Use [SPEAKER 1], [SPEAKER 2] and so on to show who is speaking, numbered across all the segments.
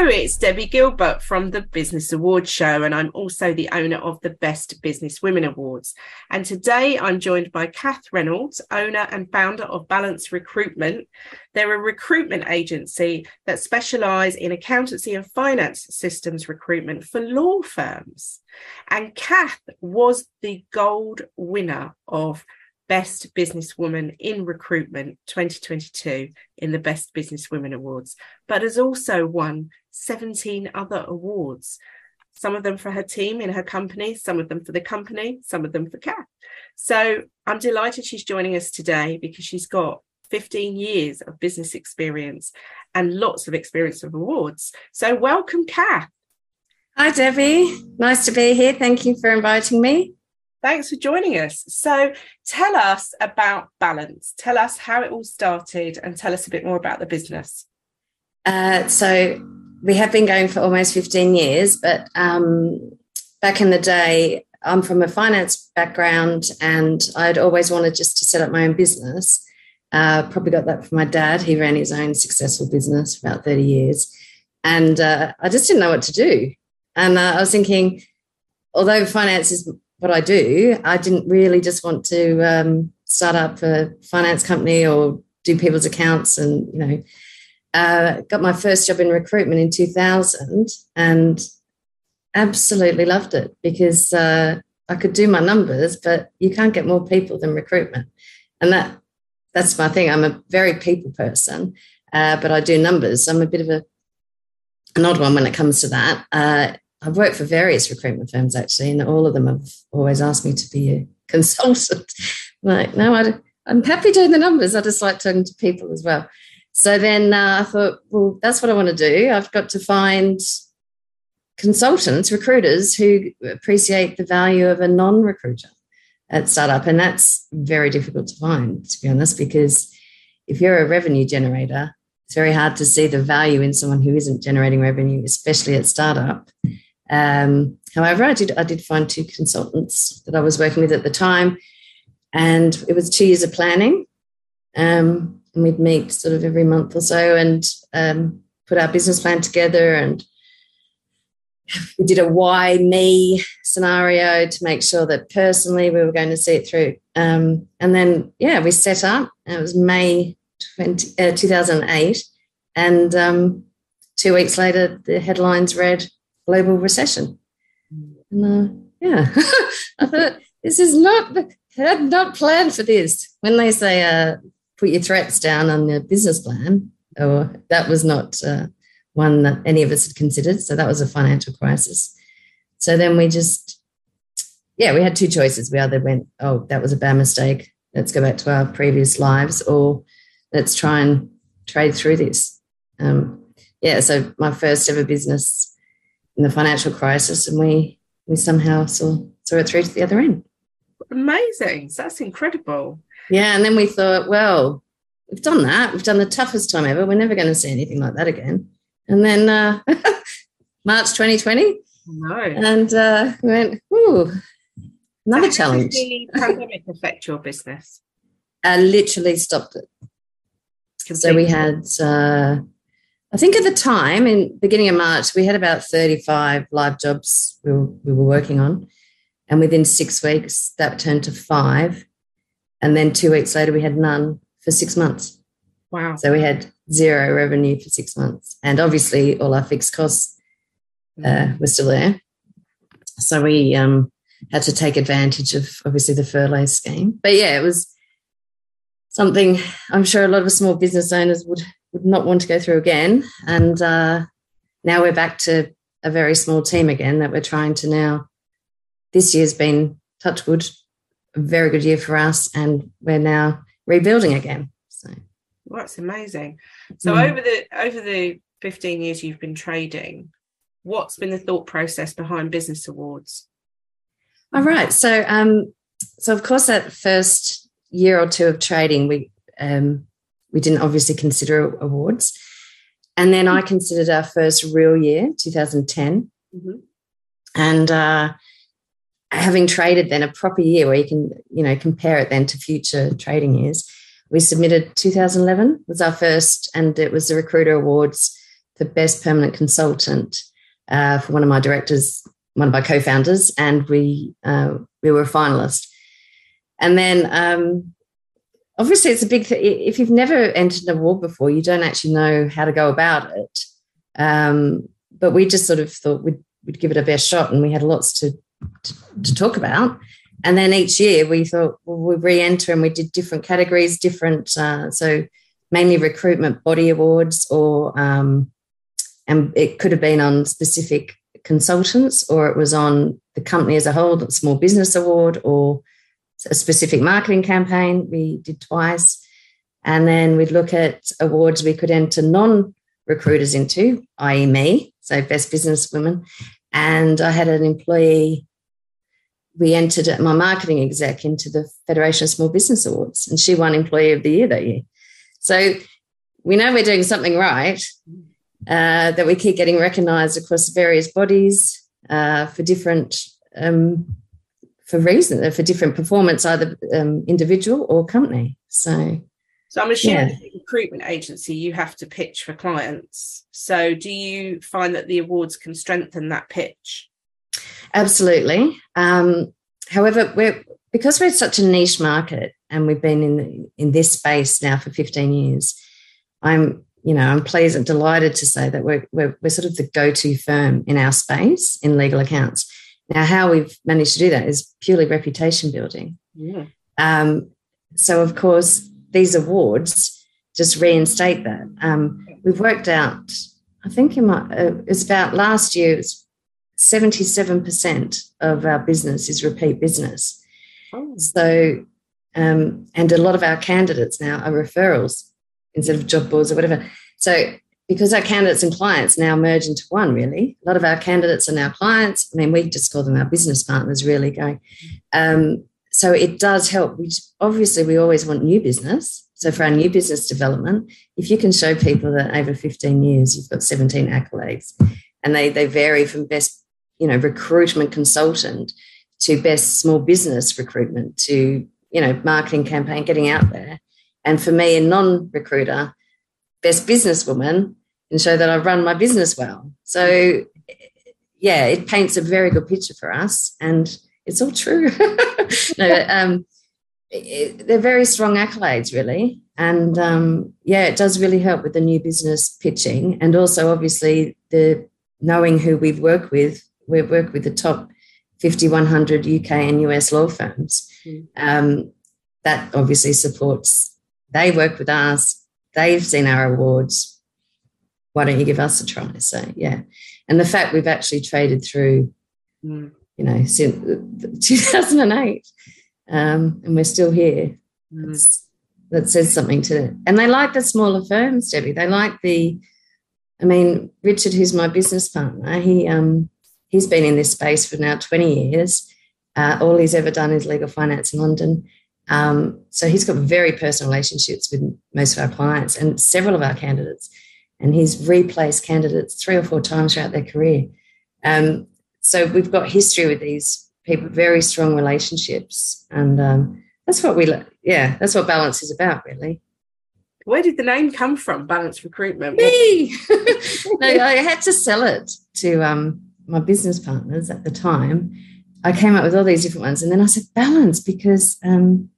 [SPEAKER 1] It's Debbie Gilbert from the Business Awards Show, and I'm also the owner of the Best Business Women Awards. And today I'm joined by Kath Reynolds, owner and founder of Balance Recruitment. They're a recruitment agency that specialise in accountancy and finance systems recruitment for law firms. And Kath was the gold winner of Best Businesswoman in Recruitment 2022 in the Best Businesswomen Awards, but has also won 17 other awards. Some of them for her team in her company, some of them for the company, some of them for Kath. So I'm delighted she's joining us today because she's got 15 years of business experience and lots of experience of awards. So welcome, Kath.
[SPEAKER 2] Hi, Debbie. Nice to be here. Thank you for inviting me.
[SPEAKER 1] Thanks for joining us. So, tell us about Balance. Tell us how it all started and tell us a bit more about the business.
[SPEAKER 2] Uh, so, we have been going for almost 15 years, but um, back in the day, I'm from a finance background and I'd always wanted just to set up my own business. Uh, probably got that from my dad. He ran his own successful business for about 30 years. And uh, I just didn't know what to do. And uh, I was thinking, although finance is what I do, I didn't really just want to um, start up a finance company or do people's accounts and, you know, uh, got my first job in recruitment in 2000 and absolutely loved it because uh, I could do my numbers, but you can't get more people than recruitment. And that that's my thing. I'm a very people person, uh, but I do numbers. I'm a bit of a an odd one when it comes to that. Uh, I've worked for various recruitment firms actually, and all of them have always asked me to be a consultant. like, no, I, am happy doing the numbers. I just like talking to people as well. So then uh, I thought, well, that's what I want to do. I've got to find consultants, recruiters who appreciate the value of a non recruiter at startup. And that's very difficult to find, to be honest, because if you're a revenue generator, it's very hard to see the value in someone who isn't generating revenue, especially at startup. Um, however, I did I did find two consultants that I was working with at the time, and it was two years of planning. Um, and we'd meet sort of every month or so and um, put our business plan together. And we did a why me scenario to make sure that personally we were going to see it through. Um, and then, yeah, we set up. it was May 20, uh, 2008. And um, two weeks later, the headlines read global recession. And uh, yeah, I thought this is not had not planned for this. When they say uh, put your threats down on the business plan, or that was not uh, one that any of us had considered. So that was a financial crisis. So then we just, yeah, we had two choices. We either went, oh, that was a bad mistake. Let's go back to our previous lives, or let's try and trade through this. Um, yeah, so my first ever business in the financial crisis, and we we somehow saw saw it through to the other end.
[SPEAKER 1] Amazing! That's incredible.
[SPEAKER 2] Yeah, and then we thought, well, we've done that. We've done the toughest time ever. We're never going to see anything like that again. And then uh, March 2020.
[SPEAKER 1] No.
[SPEAKER 2] And uh, we went, ooh, another challenge.
[SPEAKER 1] How did the pandemic affect your business?
[SPEAKER 2] I literally stopped it. Completely. So we had uh, I think at the time, in beginning of March, we had about 35 live jobs we were, we were working on. And within six weeks, that turned to five. And then two weeks later, we had none for six months.
[SPEAKER 1] Wow.
[SPEAKER 2] So we had zero revenue for six months. And obviously, all our fixed costs uh, were still there. So we um, had to take advantage of obviously the furlough scheme. But yeah, it was something I'm sure a lot of small business owners would would not want to go through again. And uh, now we're back to a very small team again that we're trying to now. This year's been touch wood, a very good year for us, and we're now rebuilding again. So
[SPEAKER 1] well, that's amazing. So mm. over the over the 15 years you've been trading, what's been the thought process behind business awards?
[SPEAKER 2] All right. So um, so of course that first year or two of trading, we um, we didn't obviously consider awards. And then I considered our first real year, 2010. Mm-hmm. And uh, having traded then a proper year where you can, you know, compare it then to future trading years, we submitted 2011 was our first, and it was the Recruiter Awards for Best Permanent Consultant uh, for one of my directors, one of my co-founders, and we uh, we were a finalist. And then um, obviously it's a big thing. If you've never entered an award before, you don't actually know how to go about it. Um, but we just sort of thought we'd, we'd give it a best shot, and we had lots to, to, to talk about. And then each year we thought well, we re-enter and we did different categories, different uh, so mainly recruitment body awards, or um, and it could have been on specific consultants, or it was on the company as a whole, the small business award, or a specific marketing campaign we did twice. And then we'd look at awards we could enter non recruiters into, i.e., me, so best business women. And I had an employee, we entered my marketing exec into the Federation of Small Business Awards, and she won Employee of the Year that year. So we know we're doing something right, uh, that we keep getting recognised across various bodies uh, for different um, for reason for different performance, either um, individual or company. So,
[SPEAKER 1] so I'm assuming yeah. recruitment agency you have to pitch for clients. So, do you find that the awards can strengthen that pitch?
[SPEAKER 2] Absolutely. Um, however, we're because we're such a niche market and we've been in in this space now for 15 years. I'm you know I'm pleased and delighted to say that we're we're, we're sort of the go to firm in our space in legal accounts now, how we've managed to do that is purely reputation building. Yeah. Um, so, of course, these awards just reinstate that. Um, we've worked out, I think in my, uh, it's about last year, it's 77% of our business is repeat business. Oh. So, um, and a lot of our candidates now are referrals instead of job boards or whatever. So because our candidates and clients now merge into one, really. A lot of our candidates are now clients. I mean, we just call them our business partners, really going. Um, so it does help. We obviously we always want new business. So for our new business development, if you can show people that over 15 years you've got 17 accolades, and they they vary from best, you know, recruitment consultant to best small business recruitment to you know marketing campaign getting out there. And for me, a non-recruiter, best businesswoman and show that I've run my business well. So, yeah, it paints a very good picture for us, and it's all true. no, um, it, they're very strong accolades, really, and um, yeah, it does really help with the new business pitching, and also obviously the knowing who we've worked with. We've worked with the top 5,100 UK and US law firms. Mm. Um, that obviously supports. They work with us. They've seen our awards why don't you give us a try? So yeah, and the fact we've actually traded through, mm. you know, since 2008, um, and we're still here. Mm. That says something to, and they like the smaller firms, Debbie. They like the, I mean, Richard, who's my business partner, he um, he's been in this space for now 20 years. Uh, all he's ever done is legal finance in London. Um, so he's got very personal relationships with most of our clients and several of our candidates and he's replaced candidates three or four times throughout their career. Um, so we've got history with these people, very strong relationships, and um, that's what we, yeah, that's what balance is about, really.
[SPEAKER 1] Where did the name come from? Balance Recruitment.
[SPEAKER 2] Me. no, I had to sell it to um, my business partners at the time. I came up with all these different ones, and then I said balance because um,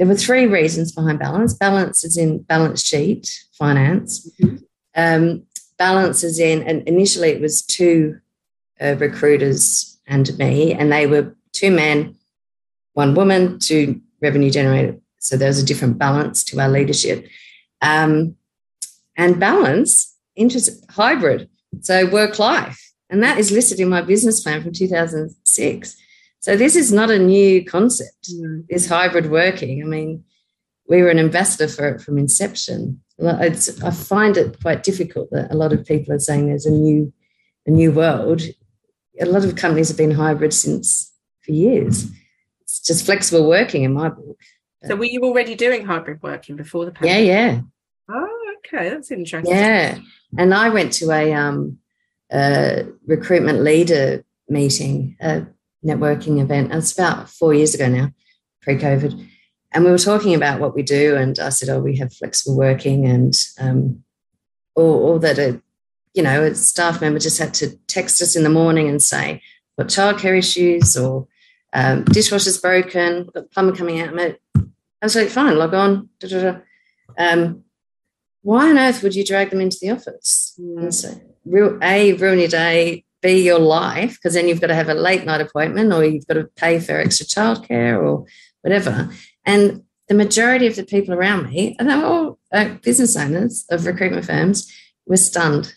[SPEAKER 2] there were three reasons behind balance. Balance is in balance sheet finance. Mm-hmm. Um, balance is in, and initially it was two uh, recruiters and me, and they were two men, one woman, two revenue generator. So there was a different balance to our leadership. Um, and balance, interest, hybrid, so work life. And that is listed in my business plan from 2006. So this is not a new concept. Mm. This hybrid working. I mean, we were an ambassador for it from inception. It's, I find it quite difficult that a lot of people are saying there's a new, a new world. A lot of companies have been hybrid since for years. It's just flexible working in my book.
[SPEAKER 1] So were you already doing hybrid working before the pandemic?
[SPEAKER 2] Yeah, yeah.
[SPEAKER 1] Oh, okay, that's interesting.
[SPEAKER 2] Yeah, and I went to a, um, a recruitment leader meeting, a networking event. It's about four years ago now, pre-COVID, and we were talking about what we do. And I said, "Oh, we have flexible working, and um, or, or that a you know a staff member just had to text us in the morning and say, "Got childcare issues," or um, "Dishwasher's broken," got the plumber coming out. I was like, fine, log on. Da, da, da. Um, why on earth would you drag them into the office? Mm. And so, real, A, ruin your day, B, your life, because then you've got to have a late night appointment or you've got to pay for extra childcare or whatever. And the majority of the people around me, and they're all business owners of recruitment firms, were stunned.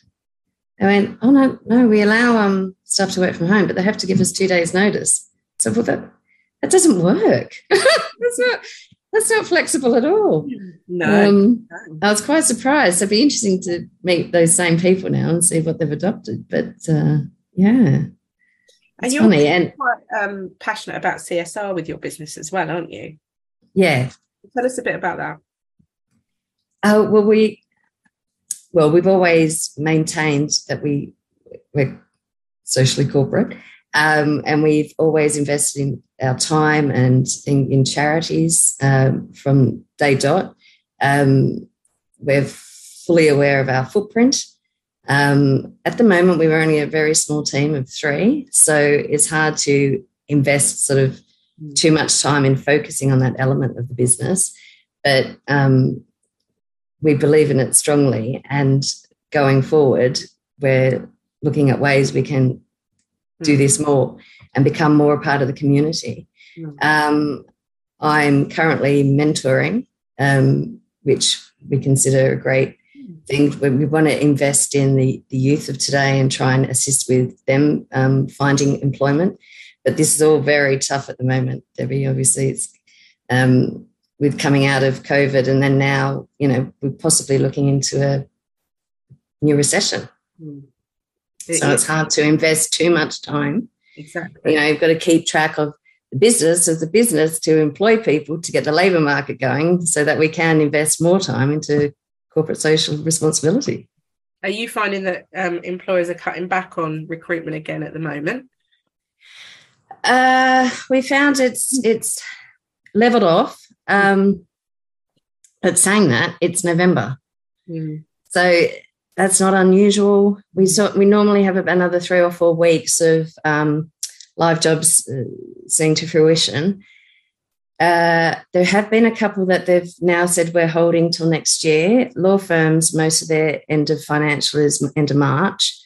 [SPEAKER 2] They went, "Oh no, no, we allow um, staff to work from home, but they have to give us two days' notice." So, that that doesn't work. That's not that's not flexible at all.
[SPEAKER 1] No. Um,
[SPEAKER 2] I was quite surprised. It'd be interesting to meet those same people now and see what they've adopted. But uh, yeah.
[SPEAKER 1] And you're funny. and quite um, passionate about CSR with your business as well, aren't you?
[SPEAKER 2] Yeah.
[SPEAKER 1] Tell us a bit about that.
[SPEAKER 2] Oh well, we well we've always maintained that we we're socially corporate, um, and we've always invested in our time and in, in charities um, from day dot. Um, we're fully aware of our footprint. Um, at the moment, we were only a very small team of three, so it's hard to invest sort of too much time in focusing on that element of the business. But um, we believe in it strongly, and going forward, we're looking at ways we can do hmm. this more and become more a part of the community. Mm. Um, I'm currently mentoring, um, which we consider a great thing. We want to invest in the, the youth of today and try and assist with them um, finding employment. But this is all very tough at the moment, Debbie. Obviously, it's um, with coming out of COVID, and then now, you know, we're possibly looking into a new recession. Mm. So it's hard to invest too much time
[SPEAKER 1] Exactly.
[SPEAKER 2] You know, you've got to keep track of the business as a business to employ people to get the labour market going so that we can invest more time into corporate social responsibility.
[SPEAKER 1] Are you finding that um, employers are cutting back on recruitment again at the moment?
[SPEAKER 2] Uh, we found it's it's leveled off. Um, but saying that, it's November, mm. so that's not unusual. We saw, we normally have another three or four weeks of um, live jobs uh, seeing to fruition. Uh, there have been a couple that they've now said we're holding till next year. Law firms, most of their end of financial is end of March,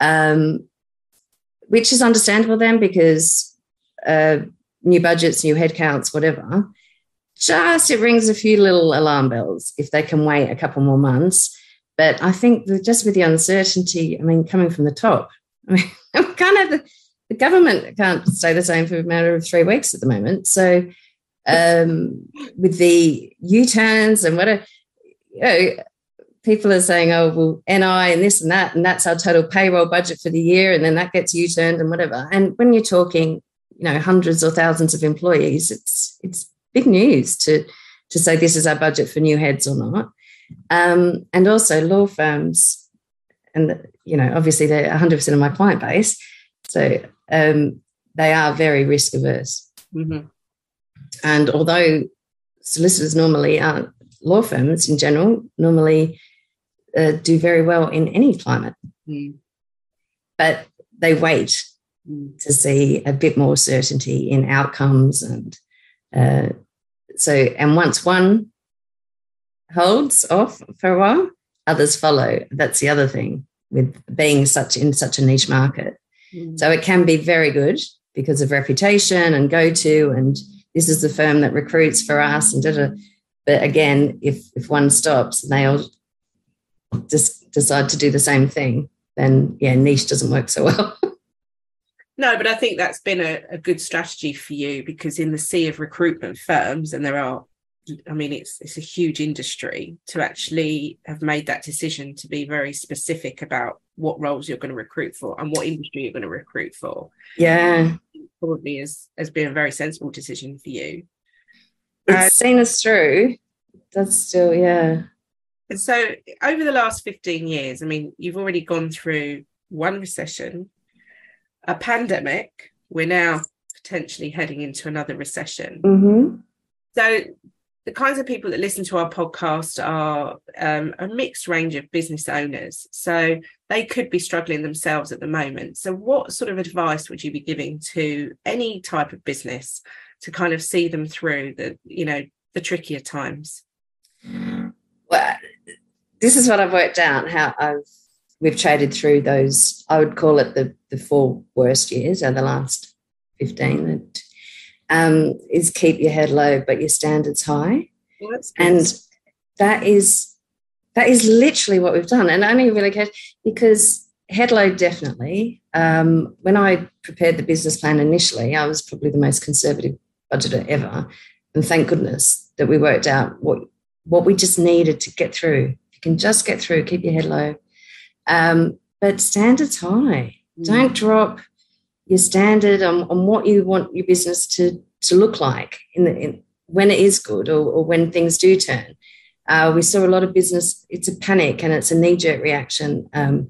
[SPEAKER 2] um, which is understandable then because uh, new budgets, new headcounts, whatever. Just it rings a few little alarm bells if they can wait a couple more months. But I think that just with the uncertainty, I mean, coming from the top, I mean, kind of the, the government can't stay the same for a matter of three weeks at the moment. So, um, with the U turns and what, you know, people are saying, oh, well, NI and this and that, and that's our total payroll budget for the year, and then that gets U turned and whatever. And when you're talking, you know, hundreds or thousands of employees, it's it's big news to to say this is our budget for new heads or not. Um, and also law firms, and you know, obviously they're 100% of my client base, so um, they are very risk averse. Mm-hmm. And although solicitors normally aren't law firms in general, normally uh, do very well in any climate, mm. but they wait mm. to see a bit more certainty in outcomes and uh, so and once one holds off for a while, others follow. That's the other thing with being such in such a niche market. Mm. So it can be very good because of reputation and go to, and this is the firm that recruits for us, and da, da. But again, if if one stops and they all just decide to do the same thing, then yeah, niche doesn't work so well.
[SPEAKER 1] No, but I think that's been a, a good strategy for you because in the sea of recruitment firms, and there are I mean, it's it's a huge industry to actually have made that decision to be very specific about what roles you're going to recruit for and what industry you're going to recruit for.
[SPEAKER 2] Yeah,
[SPEAKER 1] probably has has been a very sensible decision for you.
[SPEAKER 2] It's uh, seen us through. That's still yeah.
[SPEAKER 1] And so, over the last fifteen years, I mean, you've already gone through one recession, a pandemic. We're now potentially heading into another recession.
[SPEAKER 2] Mm-hmm.
[SPEAKER 1] So the kinds of people that listen to our podcast are um, a mixed range of business owners. So they could be struggling themselves at the moment. So, what sort of advice would you be giving to any type of business to kind of see them through the, you know, the trickier times?
[SPEAKER 2] Well, this is what I've worked out how I've we've traded through those. I would call it the the four worst years of the last fifteen. That um, is keep your head low but your standards high.
[SPEAKER 1] Well,
[SPEAKER 2] and that is that is literally what we've done. And I only really care because head low definitely. Um, when I prepared the business plan initially, I was probably the most conservative budgeter ever. And thank goodness that we worked out what what we just needed to get through. If you can just get through, keep your head low. Um, but standards high. Mm. Don't drop your standard on, on what you want your business to, to look like in the, in, when it is good or, or when things do turn. Uh, we saw a lot of business, it's a panic and it's a knee jerk reaction. Um,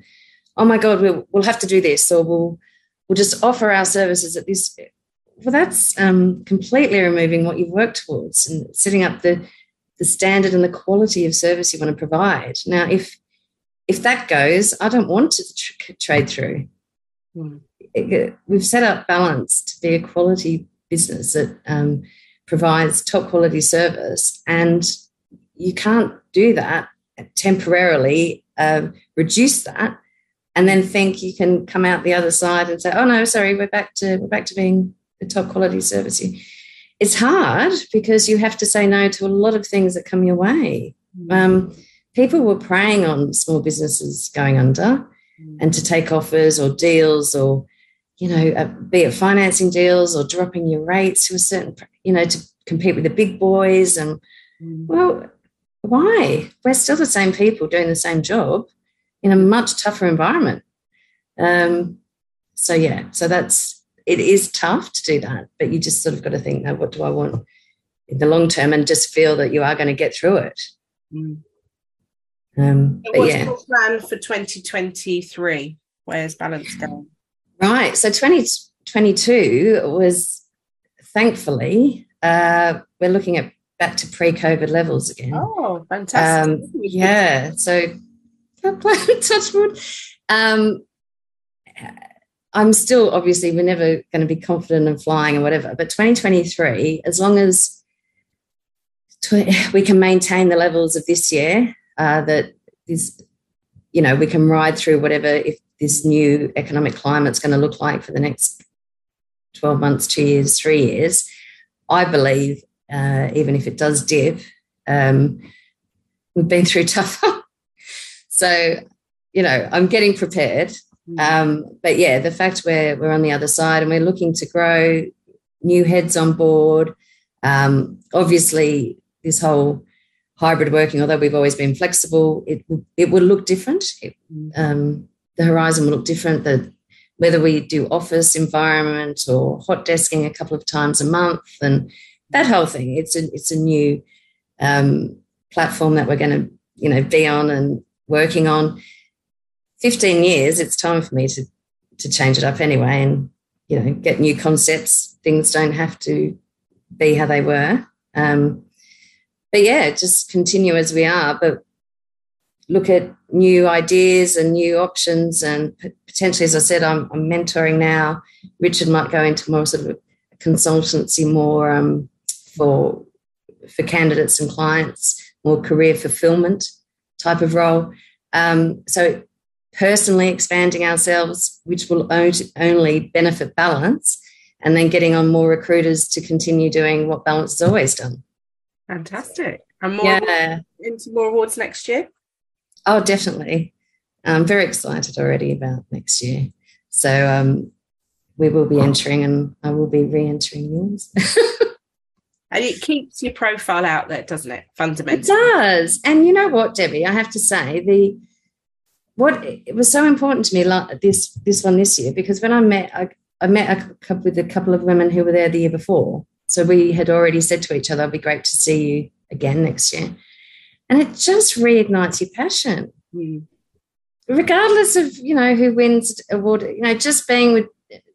[SPEAKER 2] oh my God, we'll, we'll have to do this, or we'll, we'll just offer our services at this. Well, that's um, completely removing what you've worked towards and setting up the, the standard and the quality of service you want to provide. Now, if if that goes, I don't want to tr- trade through. Mm we've set up Balance to be a quality business that um, provides top quality service, and you can't do that temporarily. Um, reduce that, and then think you can come out the other side and say, "Oh no, sorry, we're back to we're back to being the top quality service." It's hard because you have to say no to a lot of things that come your way. Mm. Um, people were preying on small businesses going under mm. and to take offers or deals or you know, uh, be it financing deals or dropping your rates to a certain, you know, to compete with the big boys. And mm. well, why? We're still the same people doing the same job in a much tougher environment. Um, so yeah, so that's it is tough to do that, but you just sort of got to think, now, what do I want in the long term, and just feel that you are going to get through it. Mm. Um,
[SPEAKER 1] so what's yeah. your plan for 2023? Where's balance going?
[SPEAKER 2] Right. So 2022 was thankfully, uh, we're looking at back to pre COVID levels again.
[SPEAKER 1] Oh, fantastic. Um,
[SPEAKER 2] yeah. So, touch wood. Um, I'm still obviously, we're never going to be confident in flying or whatever, but 2023, as long as tw- we can maintain the levels of this year, uh, that is, you know, we can ride through whatever, if this new economic climate's going to look like for the next 12 months, two years, three years, I believe, uh, even if it does dip, um, we've been through tougher. so, you know, I'm getting prepared. Mm. Um, but yeah, the fact we're, we're on the other side and we're looking to grow new heads on board. Um, obviously, this whole hybrid working, although we've always been flexible, it, it will look different. It, mm. um, the horizon will look different. The, whether we do office environment or hot desking a couple of times a month and that whole thing. It's a it's a new um, platform that we're going to you know be on and working on. Fifteen years. It's time for me to to change it up anyway, and you know get new concepts. Things don't have to be how they were. Um, but yeah, just continue as we are. But look at new ideas and new options. And potentially, as I said, I'm, I'm mentoring now. Richard might go into more sort of consultancy, more um, for for candidates and clients, more career fulfillment type of role. Um, so personally expanding ourselves, which will only benefit balance, and then getting on more recruiters to continue doing what balance has always done.
[SPEAKER 1] Fantastic. And more yeah. into more awards next year?
[SPEAKER 2] Oh, definitely. I'm very excited already about next year. So, um, we will be entering, and I will be re-entering yours.
[SPEAKER 1] and it keeps your profile out there, doesn't it? Fundamentally,
[SPEAKER 2] it does. And you know what, Debbie? I have to say the what it was so important to me like this this one this year because when I met I, I met a couple with a couple of women who were there the year before. So we had already said to each other, "It'd be great to see you again next year," and it just reignites your passion. Mm regardless of you know who wins award you know just being with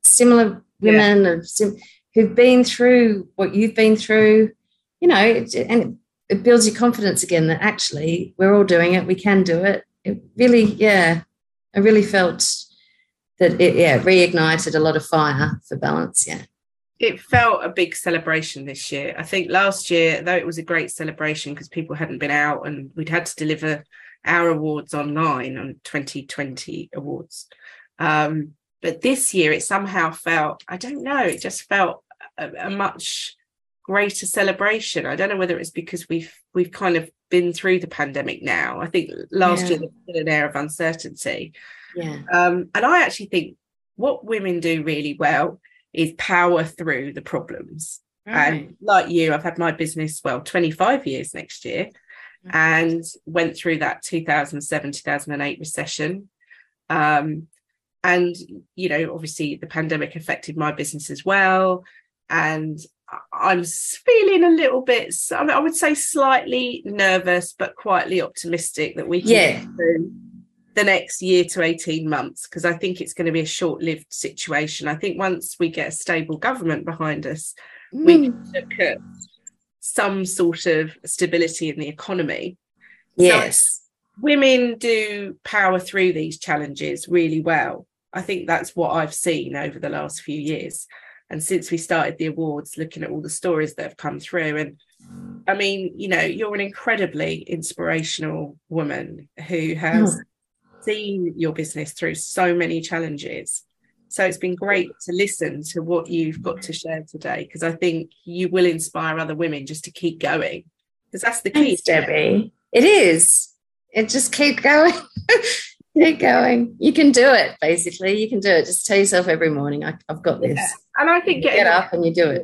[SPEAKER 2] similar women yeah. sim- who've been through what you've been through you know it, and it, it, builds your confidence again that actually we're all doing it we can do it it really yeah i really felt that it yeah reignited a lot of fire for balance yeah
[SPEAKER 1] it felt a big celebration this year. I think last year, though it was a great celebration because people hadn't been out and we'd had to deliver our awards online on 2020 awards. Um, but this year it somehow felt, I don't know, it just felt a, a much greater celebration. I don't know whether it's because we've we've kind of been through the pandemic now. I think last yeah. year there was an air of uncertainty.
[SPEAKER 2] Yeah.
[SPEAKER 1] Um, and I actually think what women do really well is power through the problems. Right. And like you, I've had my business, well, 25 years next year and went through that 2007 2008 recession um, and you know obviously the pandemic affected my business as well and i'm feeling a little bit i would say slightly nervous but quietly optimistic that we can yeah. The next year to 18 months because i think it's going to be a short-lived situation i think once we get a stable government behind us mm. we can look at some sort of stability in the economy.
[SPEAKER 2] Yes. So
[SPEAKER 1] women do power through these challenges really well. I think that's what I've seen over the last few years. And since we started the awards, looking at all the stories that have come through. And I mean, you know, you're an incredibly inspirational woman who has mm. Seen your business through so many challenges so it's been great to listen to what you've got to share today because I think you will inspire other women just to keep going because that's the key.
[SPEAKER 2] Thanks, Debbie. It is. It just keep going. keep going. You can do it. Basically, you can do it. Just tell yourself every morning, I, have got this. Yeah.
[SPEAKER 1] And I think
[SPEAKER 2] get up and you do it.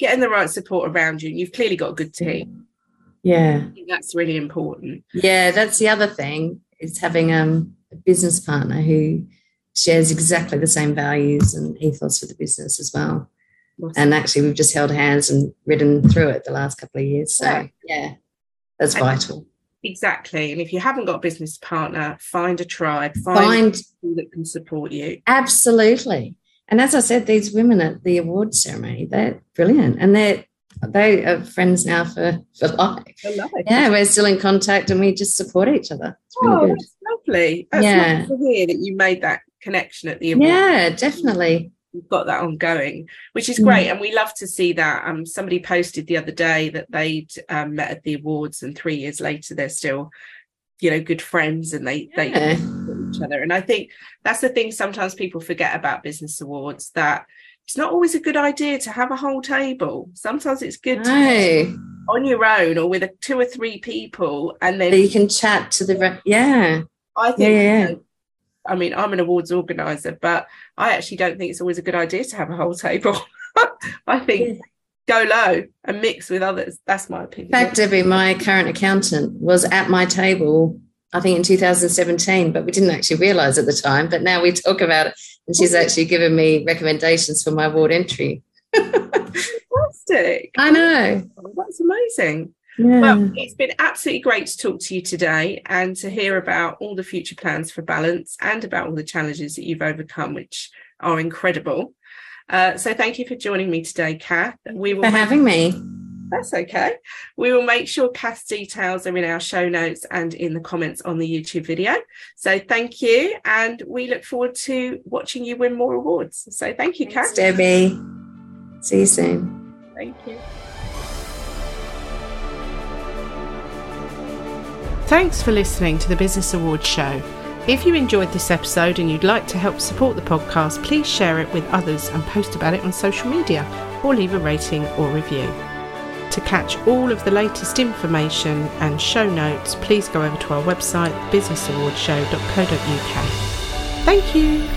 [SPEAKER 1] Getting the right support around you. And you've clearly got a good team.
[SPEAKER 2] Yeah,
[SPEAKER 1] that's really important.
[SPEAKER 2] Yeah, that's the other thing is having um, a business partner who shares exactly the same values and ethos for the business as well. Awesome. And actually, we've just held hands and ridden through it the last couple of years. So, yeah, yeah that's and vital.
[SPEAKER 1] Exactly. And if you haven't got a business partner, find a tribe, find, find people that can support you.
[SPEAKER 2] Absolutely. And as I said, these women at the award ceremony, they're brilliant. And they're they are friends now for, for life. For life. Yeah, we're still in contact and we just support each other. It's really oh, good.
[SPEAKER 1] That's lovely. That's yeah. lovely to hear that you made that connection at the
[SPEAKER 2] award. Yeah, definitely.
[SPEAKER 1] We've got that ongoing, which is great. Mm. And we love to see that. Um, somebody posted the other day that they'd um, met at the awards and three years later they're still, you know, good friends and they yeah. they each other. And I think that's the thing sometimes people forget about business awards that it's not always a good idea to have a whole table. Sometimes it's good no. to on your own or with a, two or three people and then
[SPEAKER 2] you can chat to the yeah
[SPEAKER 1] I think yeah, yeah. I mean, I'm an awards organizer, but I actually don't think it's always a good idea to have a whole table. I think go low and mix with others. That's my opinion.
[SPEAKER 2] In fact, Debbie, my current accountant was at my table, I think in 2017, but we didn't actually realize at the time. But now we talk about it, and she's actually given me recommendations for my award entry.
[SPEAKER 1] Fantastic.
[SPEAKER 2] I know.
[SPEAKER 1] That's amazing. Yeah. Well, it's been absolutely great to talk to you today and to hear about all the future plans for balance and about all the challenges that you've overcome, which are incredible. Uh, so thank you for joining me today, Kath.
[SPEAKER 2] We will for having me.
[SPEAKER 1] That's okay. We will make sure Kath's details are in our show notes and in the comments on the YouTube video. So thank you, and we look forward to watching you win more awards. So thank you, Thanks,
[SPEAKER 2] Kath. Debbie. See you soon.
[SPEAKER 1] Thank you. Thanks for listening to the Business Awards Show. If you enjoyed this episode and you'd like to help support the podcast, please share it with others and post about it on social media or leave a rating or review. To catch all of the latest information and show notes, please go over to our website, businessawardshow.co.uk. Thank you.